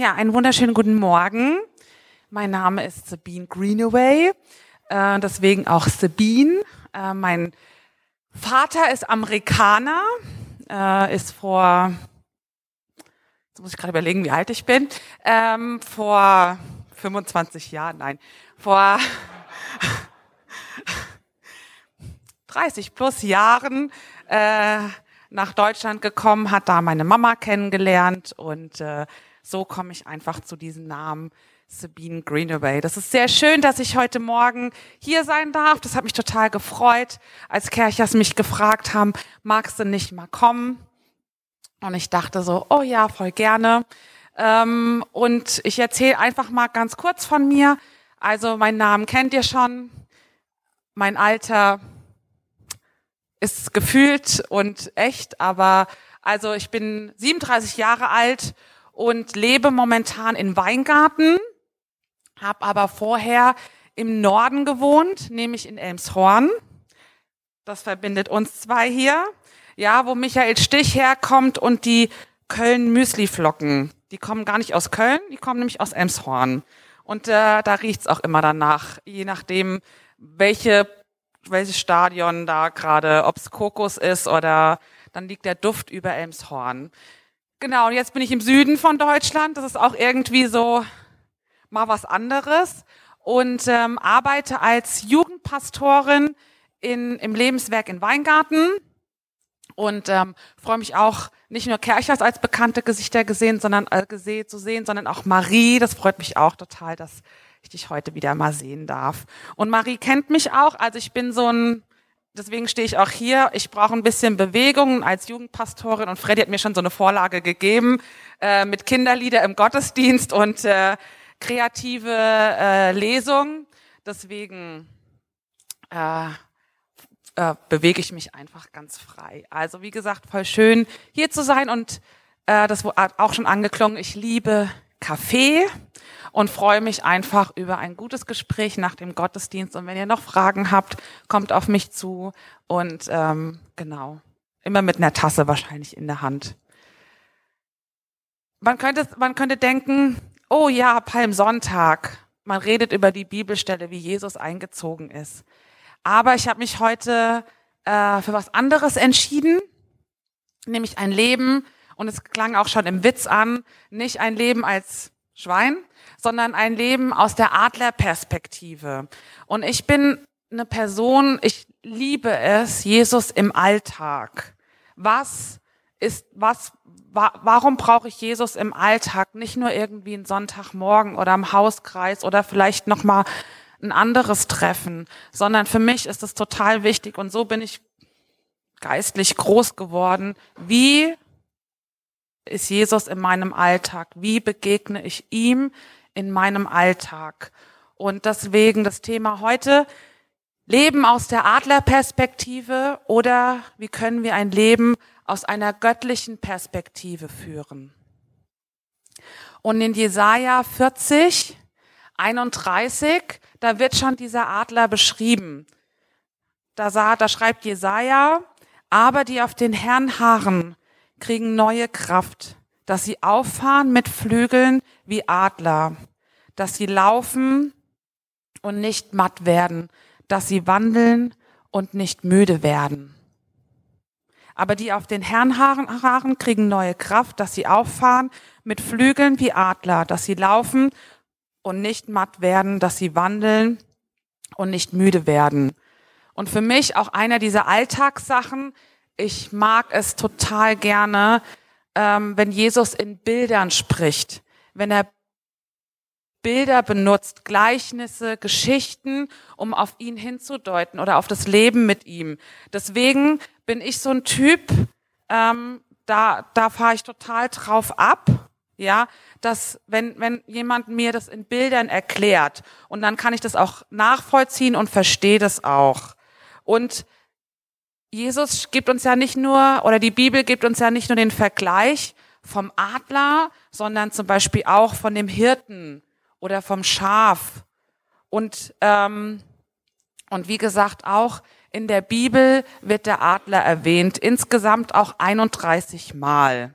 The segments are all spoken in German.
Ja, einen wunderschönen guten Morgen. Mein Name ist Sabine Greenaway, äh, deswegen auch Sabine. Äh, mein Vater ist Amerikaner, äh, ist vor, jetzt muss ich gerade überlegen, wie alt ich bin, ähm, vor 25 Jahren, nein, vor 30 plus Jahren äh, nach Deutschland gekommen, hat da meine Mama kennengelernt und äh, so komme ich einfach zu diesem Namen Sabine Greenaway. Das ist sehr schön, dass ich heute Morgen hier sein darf. Das hat mich total gefreut, als Kerchers mich gefragt haben, magst du nicht mal kommen? Und ich dachte so, oh ja, voll gerne. Ähm, und ich erzähle einfach mal ganz kurz von mir. Also mein Namen kennt ihr schon. Mein Alter ist gefühlt und echt, aber also ich bin 37 Jahre alt und lebe momentan in Weingarten, habe aber vorher im Norden gewohnt, nämlich in Elmshorn. Das verbindet uns zwei hier. Ja, wo Michael Stich herkommt und die Köln Müsliflocken. Die kommen gar nicht aus Köln, die kommen nämlich aus Elmshorn. Und äh, da riecht's auch immer danach, je nachdem, welche welches Stadion da gerade, ob's Kokos ist oder dann liegt der Duft über Elmshorn. Genau, und jetzt bin ich im Süden von Deutschland. Das ist auch irgendwie so mal was anderes. Und ähm, arbeite als Jugendpastorin in, im Lebenswerk in Weingarten. Und ähm, freue mich auch, nicht nur Kerchers als bekannte Gesichter gesehen, sondern äh, gesehen, zu sehen, sondern auch Marie. Das freut mich auch total, dass ich dich heute wieder mal sehen darf. Und Marie kennt mich auch. Also ich bin so ein deswegen stehe ich auch hier. Ich brauche ein bisschen Bewegung als Jugendpastorin und Freddy hat mir schon so eine Vorlage gegeben äh, mit Kinderlieder im Gottesdienst und äh, kreative äh, Lesung. Deswegen äh, äh, bewege ich mich einfach ganz frei. Also wie gesagt, voll schön hier zu sein und äh, das wurde auch schon angeklungen. Ich liebe Kaffee und freue mich einfach über ein gutes Gespräch nach dem Gottesdienst. Und wenn ihr noch Fragen habt, kommt auf mich zu und ähm, genau, immer mit einer Tasse wahrscheinlich in der Hand. Man könnte, man könnte denken, oh ja, Palmsonntag. Man redet über die Bibelstelle, wie Jesus eingezogen ist. Aber ich habe mich heute äh, für was anderes entschieden, nämlich ein Leben, und es klang auch schon im Witz an, nicht ein Leben als Schwein, sondern ein Leben aus der Adlerperspektive. Und ich bin eine Person, ich liebe es, Jesus im Alltag. Was ist, was, wa warum brauche ich Jesus im Alltag? Nicht nur irgendwie einen Sonntagmorgen oder im Hauskreis oder vielleicht nochmal ein anderes Treffen, sondern für mich ist es total wichtig und so bin ich geistlich groß geworden. Wie ist Jesus in meinem Alltag? Wie begegne ich ihm in meinem Alltag? Und deswegen das Thema heute, Leben aus der Adlerperspektive oder wie können wir ein Leben aus einer göttlichen Perspektive führen? Und in Jesaja 40, 31, da wird schon dieser Adler beschrieben. Da, sah, da schreibt Jesaja, aber die auf den Herrn harren, kriegen neue Kraft, dass sie auffahren mit Flügeln wie Adler, dass sie laufen und nicht matt werden, dass sie wandeln und nicht müde werden. Aber die auf den Herrn harren, kriegen neue Kraft, dass sie auffahren mit Flügeln wie Adler, dass sie laufen und nicht matt werden, dass sie wandeln und nicht müde werden. Und für mich auch einer dieser Alltagssachen, ich mag es total gerne, ähm, wenn Jesus in Bildern spricht, wenn er Bilder benutzt, Gleichnisse, Geschichten, um auf ihn hinzudeuten oder auf das Leben mit ihm. Deswegen bin ich so ein Typ, ähm, da, da fahre ich total drauf ab, ja, dass wenn, wenn jemand mir das in Bildern erklärt und dann kann ich das auch nachvollziehen und verstehe das auch. Und Jesus gibt uns ja nicht nur, oder die Bibel gibt uns ja nicht nur den Vergleich vom Adler, sondern zum Beispiel auch von dem Hirten oder vom Schaf. Und, ähm, und wie gesagt, auch in der Bibel wird der Adler erwähnt, insgesamt auch 31 Mal.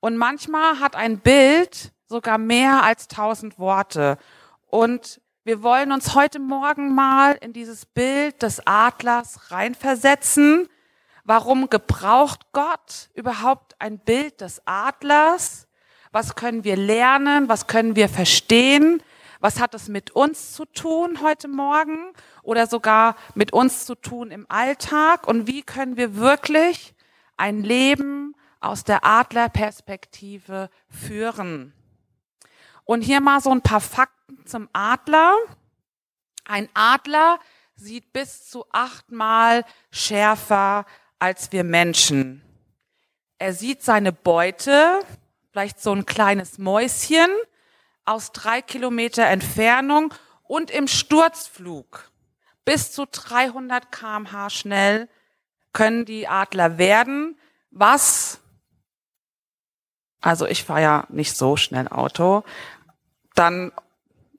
Und manchmal hat ein Bild sogar mehr als tausend Worte. Und wir wollen uns heute Morgen mal in dieses Bild des Adlers reinversetzen. Warum gebraucht Gott überhaupt ein Bild des Adlers? Was können wir lernen? Was können wir verstehen? Was hat es mit uns zu tun heute Morgen oder sogar mit uns zu tun im Alltag? Und wie können wir wirklich ein Leben aus der Adlerperspektive führen? Und hier mal so ein paar Fakten zum Adler. Ein Adler sieht bis zu achtmal schärfer als wir Menschen. Er sieht seine Beute, vielleicht so ein kleines Mäuschen, aus drei Kilometer Entfernung und im Sturzflug bis zu 300 kmh schnell können die Adler werden, was, also ich fahre ja nicht so schnell Auto, dann,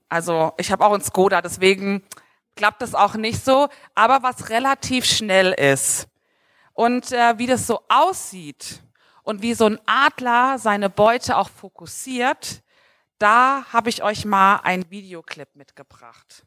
also ich habe auch einen Skoda, deswegen klappt das auch nicht so, aber was relativ schnell ist und äh, wie das so aussieht und wie so ein Adler seine Beute auch fokussiert, da habe ich euch mal ein Videoclip mitgebracht.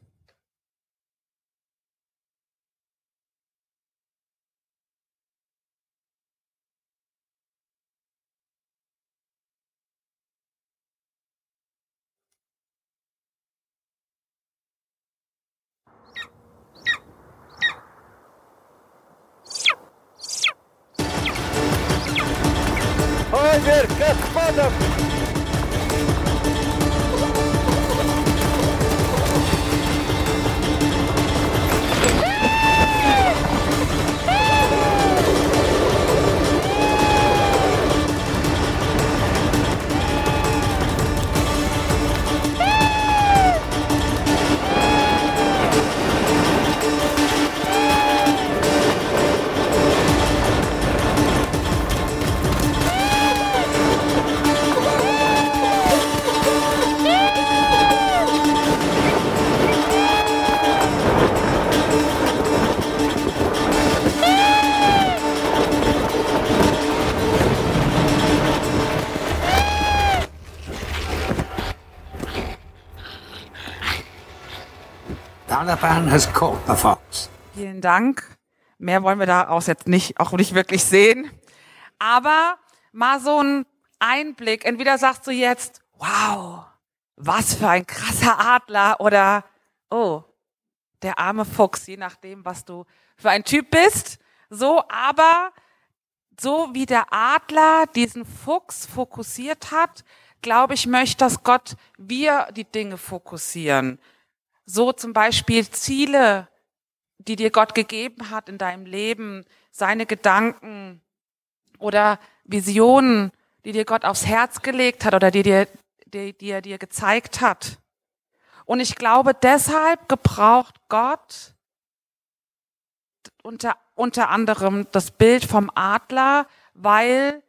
Ой, Верь Кахманов! Taliban has caught the fox. Vielen Dank. Mehr wollen wir daraus jetzt nicht, auch nicht wirklich sehen. Aber mal so ein Einblick. Entweder sagst du jetzt, wow, was für ein krasser Adler oder, oh, der arme Fuchs, je nachdem, was du für ein Typ bist. So, aber so wie der Adler diesen Fuchs fokussiert hat, glaube ich, möchte, dass Gott wir die Dinge fokussieren. So zum Beispiel Ziele, die dir Gott gegeben hat in deinem Leben, seine Gedanken oder Visionen, die dir Gott aufs Herz gelegt hat oder die dir, die, die er dir gezeigt hat. Und ich glaube, deshalb gebraucht Gott unter, unter anderem das Bild vom Adler, weil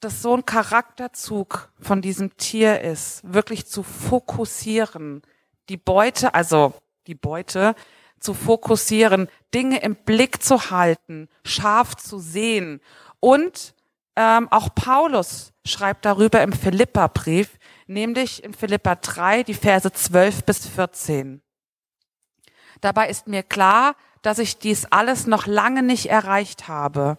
das so ein Charakterzug von diesem Tier ist, wirklich zu fokussieren, die Beute, also die Beute zu fokussieren, Dinge im Blick zu halten, scharf zu sehen. Und ähm, auch Paulus schreibt darüber im Philipperbrief, nämlich in Philippa 3, die Verse 12 bis 14. Dabei ist mir klar, dass ich dies alles noch lange nicht erreicht habe,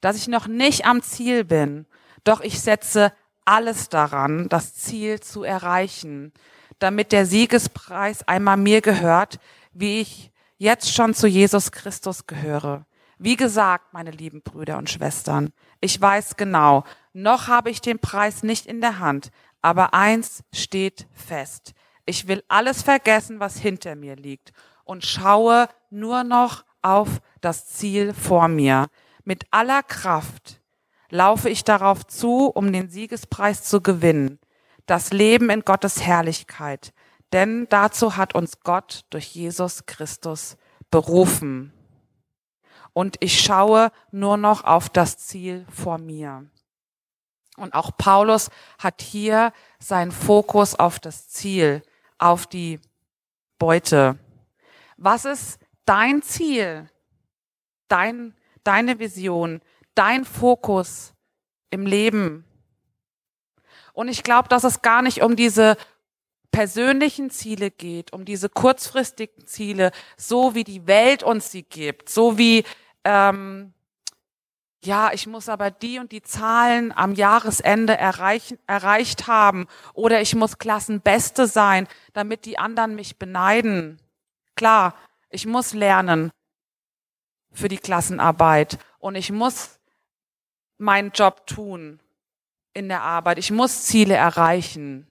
dass ich noch nicht am Ziel bin, doch ich setze alles daran, das Ziel zu erreichen, damit der Siegespreis einmal mir gehört, wie ich jetzt schon zu Jesus Christus gehöre. Wie gesagt, meine lieben Brüder und Schwestern, ich weiß genau, noch habe ich den Preis nicht in der Hand, aber eins steht fest. Ich will alles vergessen, was hinter mir liegt und schaue nur noch auf das Ziel vor mir. Mit aller Kraft laufe ich darauf zu, um den Siegespreis zu gewinnen das Leben in Gottes Herrlichkeit. Denn dazu hat uns Gott durch Jesus Christus berufen. Und ich schaue nur noch auf das Ziel vor mir. Und auch Paulus hat hier seinen Fokus auf das Ziel, auf die Beute. Was ist dein Ziel, dein, deine Vision, dein Fokus im Leben? Und ich glaube, dass es gar nicht um diese persönlichen Ziele geht, um diese kurzfristigen Ziele, so wie die Welt uns sie gibt, so wie ähm, ja, ich muss aber die und die Zahlen am Jahresende erreichen, erreicht haben oder ich muss Klassenbeste sein, damit die anderen mich beneiden. Klar, ich muss lernen für die Klassenarbeit und ich muss meinen Job tun in der Arbeit. Ich muss Ziele erreichen.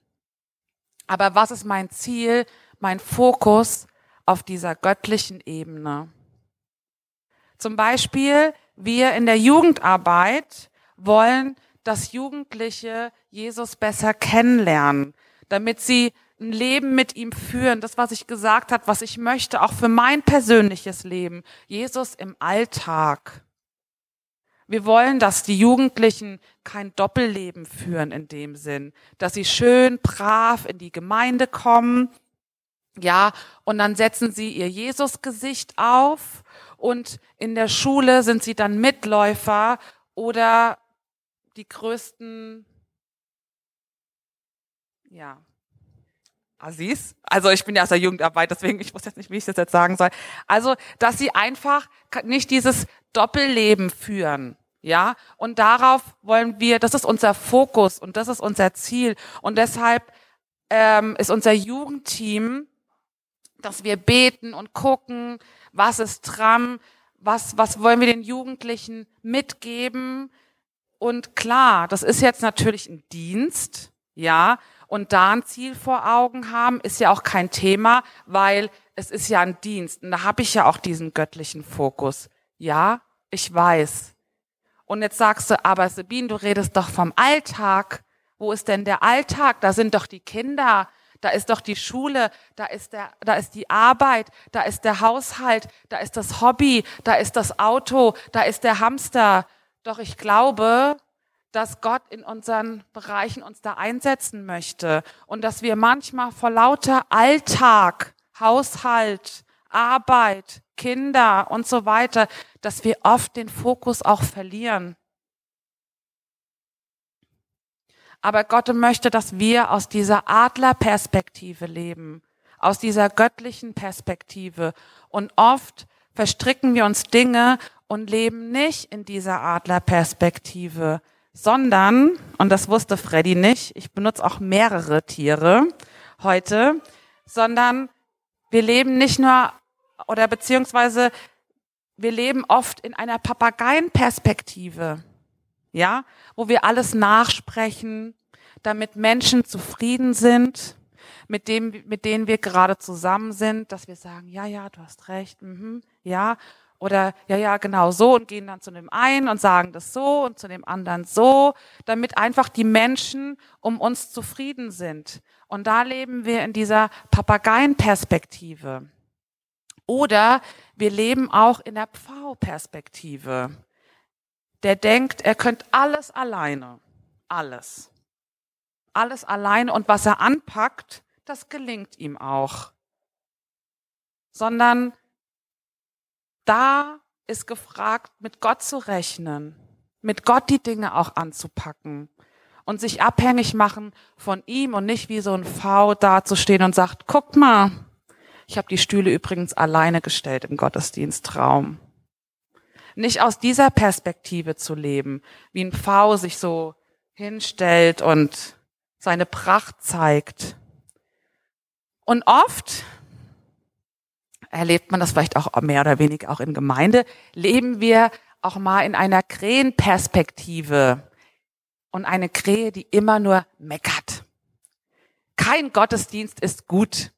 Aber was ist mein Ziel, mein Fokus auf dieser göttlichen Ebene? Zum Beispiel, wir in der Jugendarbeit wollen, dass Jugendliche Jesus besser kennenlernen, damit sie ein Leben mit ihm führen. Das, was ich gesagt habe, was ich möchte, auch für mein persönliches Leben. Jesus im Alltag. Wir wollen, dass die Jugendlichen kein Doppelleben führen in dem Sinn, dass sie schön brav in die Gemeinde kommen, ja, und dann setzen sie ihr Jesusgesicht auf und in der Schule sind sie dann Mitläufer oder die größten, ja, Assis. Also ich bin ja aus der Jugendarbeit, deswegen ich wusste jetzt nicht, wie ich das jetzt sagen soll. Also, dass sie einfach nicht dieses Doppelleben führen. Ja, und darauf wollen wir, das ist unser Fokus und das ist unser Ziel. Und deshalb ähm, ist unser Jugendteam, dass wir beten und gucken, was ist dran, was, was wollen wir den Jugendlichen mitgeben. Und klar, das ist jetzt natürlich ein Dienst, ja, und da ein Ziel vor Augen haben, ist ja auch kein Thema, weil es ist ja ein Dienst. Und da habe ich ja auch diesen göttlichen Fokus. Ja, ich weiß. Und jetzt sagst du, aber Sabine, du redest doch vom Alltag. Wo ist denn der Alltag? Da sind doch die Kinder, da ist doch die Schule, da ist der, da ist die Arbeit, da ist der Haushalt, da ist das Hobby, da ist das Auto, da ist der Hamster. Doch ich glaube, dass Gott in unseren Bereichen uns da einsetzen möchte und dass wir manchmal vor lauter Alltag, Haushalt, Arbeit, Kinder und so weiter, dass wir oft den Fokus auch verlieren. Aber Gott möchte, dass wir aus dieser Adlerperspektive leben, aus dieser göttlichen Perspektive. Und oft verstricken wir uns Dinge und leben nicht in dieser Adlerperspektive, sondern, und das wusste Freddy nicht, ich benutze auch mehrere Tiere heute, sondern wir leben nicht nur oder beziehungsweise wir leben oft in einer Papageienperspektive, ja, wo wir alles nachsprechen, damit Menschen zufrieden sind, mit dem, mit denen wir gerade zusammen sind, dass wir sagen, ja, ja, du hast recht, mhm, ja, oder ja, ja, genau so und gehen dann zu dem einen und sagen das so und zu dem anderen so, damit einfach die Menschen um uns zufrieden sind. Und da leben wir in dieser Papageienperspektive. Oder wir leben auch in der Pfau-Perspektive. Der denkt, er könnte alles alleine. Alles. Alles alleine. Und was er anpackt, das gelingt ihm auch. Sondern da ist gefragt, mit Gott zu rechnen, mit Gott die Dinge auch anzupacken und sich abhängig machen von ihm und nicht wie so ein V dazustehen und sagt, guck mal, ich habe die Stühle übrigens alleine gestellt im Gottesdienstraum. Nicht aus dieser Perspektive zu leben, wie ein Pfau sich so hinstellt und seine Pracht zeigt. Und oft erlebt man das vielleicht auch mehr oder weniger auch in Gemeinde, leben wir auch mal in einer Krähenperspektive und eine Krähe, die immer nur meckert. Kein Gottesdienst ist gut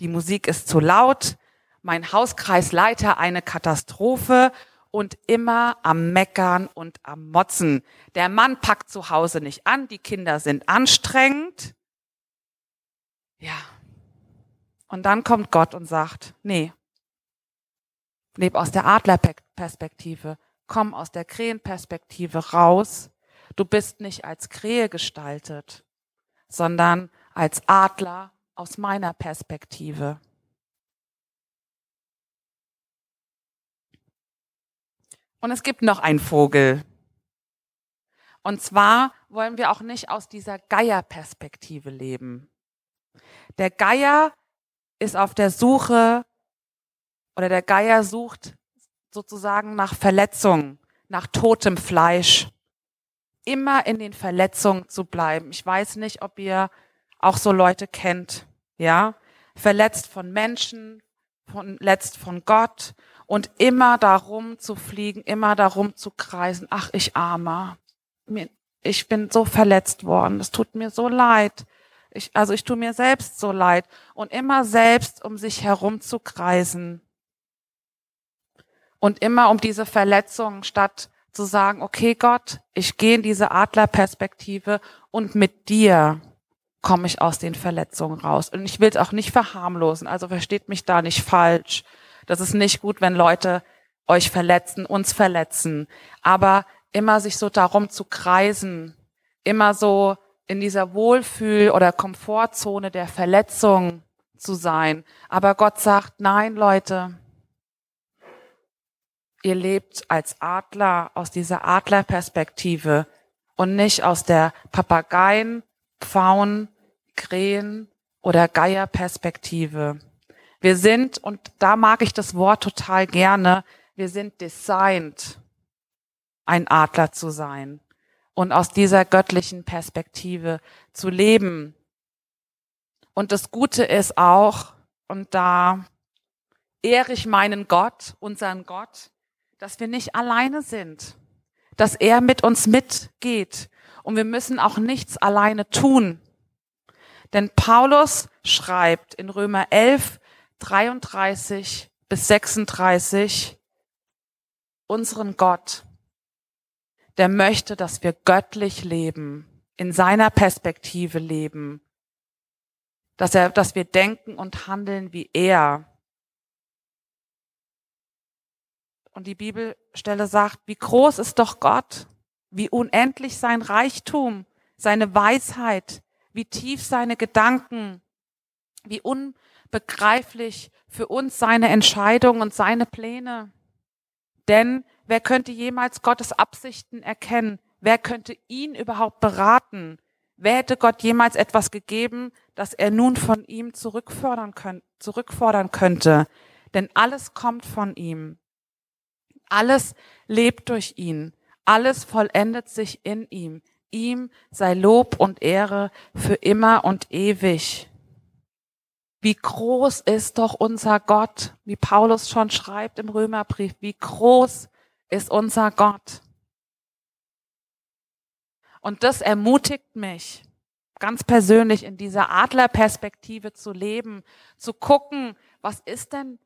die Musik ist zu laut, mein Hauskreisleiter eine Katastrophe und immer am Meckern und am Motzen. Der Mann packt zu Hause nicht an, die Kinder sind anstrengend. Ja. Und dann kommt Gott und sagt, nee, leb aus der Adlerperspektive, komm aus der Krähenperspektive raus. Du bist nicht als Krähe gestaltet, sondern als Adler aus meiner Perspektive. Und es gibt noch einen Vogel. Und zwar wollen wir auch nicht aus dieser Geierperspektive leben. Der Geier ist auf der Suche oder der Geier sucht sozusagen nach Verletzung, nach totem Fleisch. Immer in den Verletzungen zu bleiben. Ich weiß nicht, ob ihr auch so Leute kennt, ja? Verletzt von Menschen, verletzt von Gott und immer darum zu fliegen, immer darum zu kreisen. Ach, ich armer. Ich bin so verletzt worden. Es tut mir so leid. Ich, also ich tue mir selbst so leid. Und immer selbst um sich herum zu kreisen. Und immer um diese Verletzung, statt zu sagen, okay Gott, ich gehe in diese Adlerperspektive und mit dir komme ich aus den Verletzungen raus. Und ich will es auch nicht verharmlosen, also versteht mich da nicht falsch. Das ist nicht gut, wenn Leute euch verletzen, uns verletzen. Aber immer sich so darum zu kreisen, immer so in dieser Wohlfühl- oder Komfortzone der Verletzung zu sein. Aber Gott sagt, nein, Leute, ihr lebt als Adler aus dieser Adlerperspektive und nicht aus der Papageien, Pfauen, Krähen oder Geierperspektive. Wir sind, und da mag ich das Wort total gerne, wir sind designed, ein Adler zu sein und aus dieser göttlichen Perspektive zu leben. Und das Gute ist auch, und da ehre ich meinen Gott, unseren Gott, dass wir nicht alleine sind, dass er mit uns mitgeht und wir müssen auch nichts alleine tun. Denn Paulus schreibt in Römer 11, 33 bis 36, unseren Gott, der möchte, dass wir göttlich leben, in seiner Perspektive leben, dass er, dass wir denken und handeln wie er. Und die Bibelstelle sagt, wie groß ist doch Gott, wie unendlich sein Reichtum, seine Weisheit, wie tief seine Gedanken, wie unbegreiflich für uns seine Entscheidungen und seine Pläne. Denn wer könnte jemals Gottes Absichten erkennen? Wer könnte ihn überhaupt beraten? Wer hätte Gott jemals etwas gegeben, das er nun von ihm zurückfordern, könnt, zurückfordern könnte? Denn alles kommt von ihm. Alles lebt durch ihn. Alles vollendet sich in ihm. Ihm sei Lob und Ehre für immer und ewig. Wie groß ist doch unser Gott, wie Paulus schon schreibt im Römerbrief, wie groß ist unser Gott. Und das ermutigt mich, ganz persönlich in dieser Adlerperspektive zu leben, zu gucken, was ist denn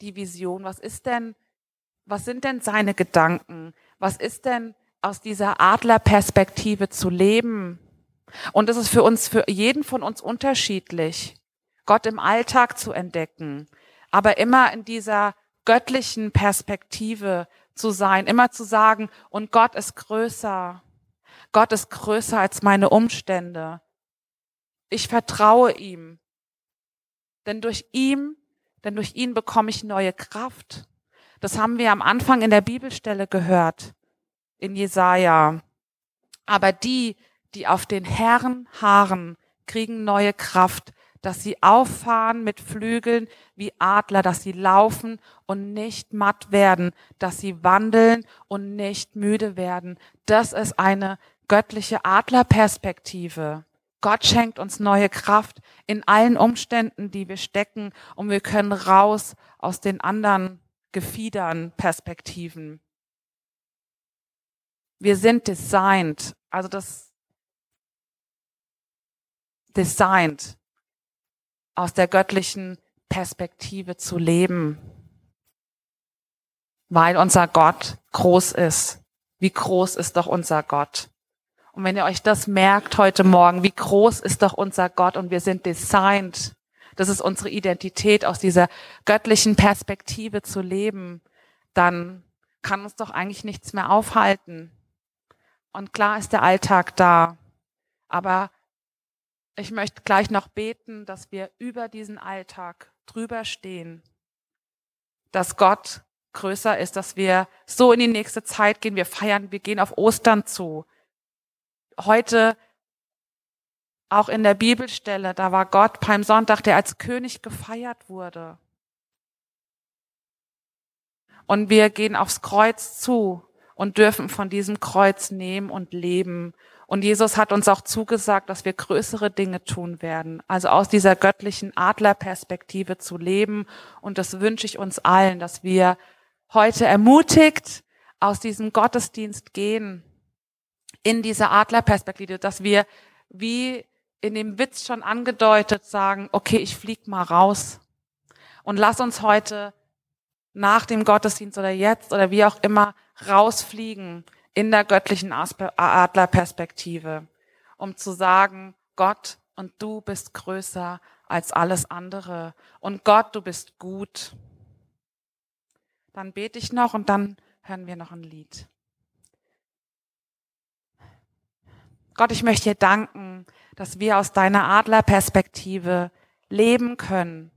die Vision, was ist denn, was sind denn seine Gedanken, was ist denn aus dieser Adlerperspektive zu leben. Und das ist für uns, für jeden von uns unterschiedlich. Gott im Alltag zu entdecken, aber immer in dieser göttlichen Perspektive zu sein, immer zu sagen, und Gott ist größer. Gott ist größer als meine Umstände. Ich vertraue ihm. Denn durch ihm, denn durch ihn bekomme ich neue Kraft. Das haben wir am Anfang in der Bibelstelle gehört, in Jesaja. Aber die, die auf den Herrn harren, kriegen neue Kraft dass sie auffahren mit Flügeln wie Adler, dass sie laufen und nicht matt werden, dass sie wandeln und nicht müde werden. Das ist eine göttliche Adlerperspektive. Gott schenkt uns neue Kraft in allen Umständen, die wir stecken und wir können raus aus den anderen Gefiedern Perspektiven. Wir sind designed, also das designed aus der göttlichen Perspektive zu leben, weil unser Gott groß ist. Wie groß ist doch unser Gott? Und wenn ihr euch das merkt heute Morgen, wie groß ist doch unser Gott und wir sind designed, das ist unsere Identität, aus dieser göttlichen Perspektive zu leben, dann kann uns doch eigentlich nichts mehr aufhalten. Und klar ist der Alltag da, aber ich möchte gleich noch beten, dass wir über diesen Alltag drüber stehen, dass Gott größer ist, dass wir so in die nächste Zeit gehen. Wir feiern, wir gehen auf Ostern zu. heute auch in der Bibelstelle, da war Gott Palmsonntag, der als König gefeiert wurde. Und wir gehen aufs Kreuz zu und dürfen von diesem Kreuz nehmen und leben. Und Jesus hat uns auch zugesagt, dass wir größere Dinge tun werden. Also aus dieser göttlichen Adlerperspektive zu leben. Und das wünsche ich uns allen, dass wir heute ermutigt aus diesem Gottesdienst gehen in diese Adlerperspektive, dass wir wie in dem Witz schon angedeutet sagen, okay, ich flieg mal raus. Und lass uns heute nach dem Gottesdienst oder jetzt oder wie auch immer rausfliegen in der göttlichen Adlerperspektive, um zu sagen, Gott und du bist größer als alles andere und Gott, du bist gut. Dann bete ich noch und dann hören wir noch ein Lied. Gott, ich möchte dir danken, dass wir aus deiner Adlerperspektive leben können,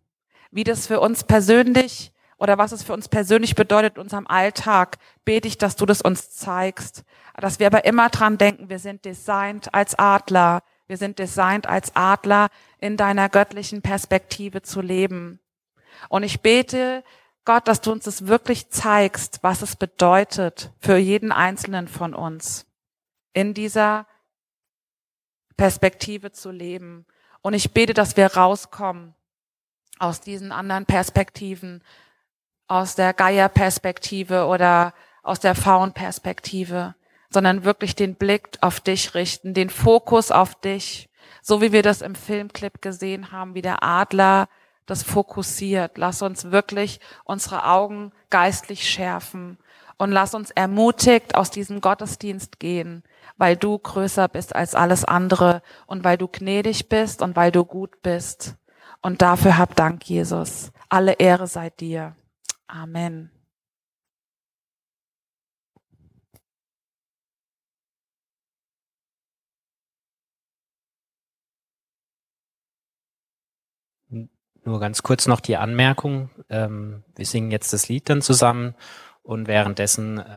wie das für uns persönlich oder was es für uns persönlich bedeutet in unserem Alltag, bete ich, dass du das uns zeigst. Dass wir aber immer dran denken, wir sind designt als Adler. Wir sind designt als Adler in deiner göttlichen Perspektive zu leben. Und ich bete, Gott, dass du uns das wirklich zeigst, was es bedeutet für jeden Einzelnen von uns, in dieser Perspektive zu leben. Und ich bete, dass wir rauskommen aus diesen anderen Perspektiven, aus der Geierperspektive oder aus der Faunperspektive, sondern wirklich den Blick auf dich richten, den Fokus auf dich, so wie wir das im Filmclip gesehen haben, wie der Adler das fokussiert. Lass uns wirklich unsere Augen geistlich schärfen und lass uns ermutigt aus diesem Gottesdienst gehen, weil du größer bist als alles andere und weil du gnädig bist und weil du gut bist. Und dafür hab Dank, Jesus. Alle Ehre sei dir. Amen. Nur ganz kurz noch die Anmerkung. Ähm, wir singen jetzt das Lied dann zusammen und währenddessen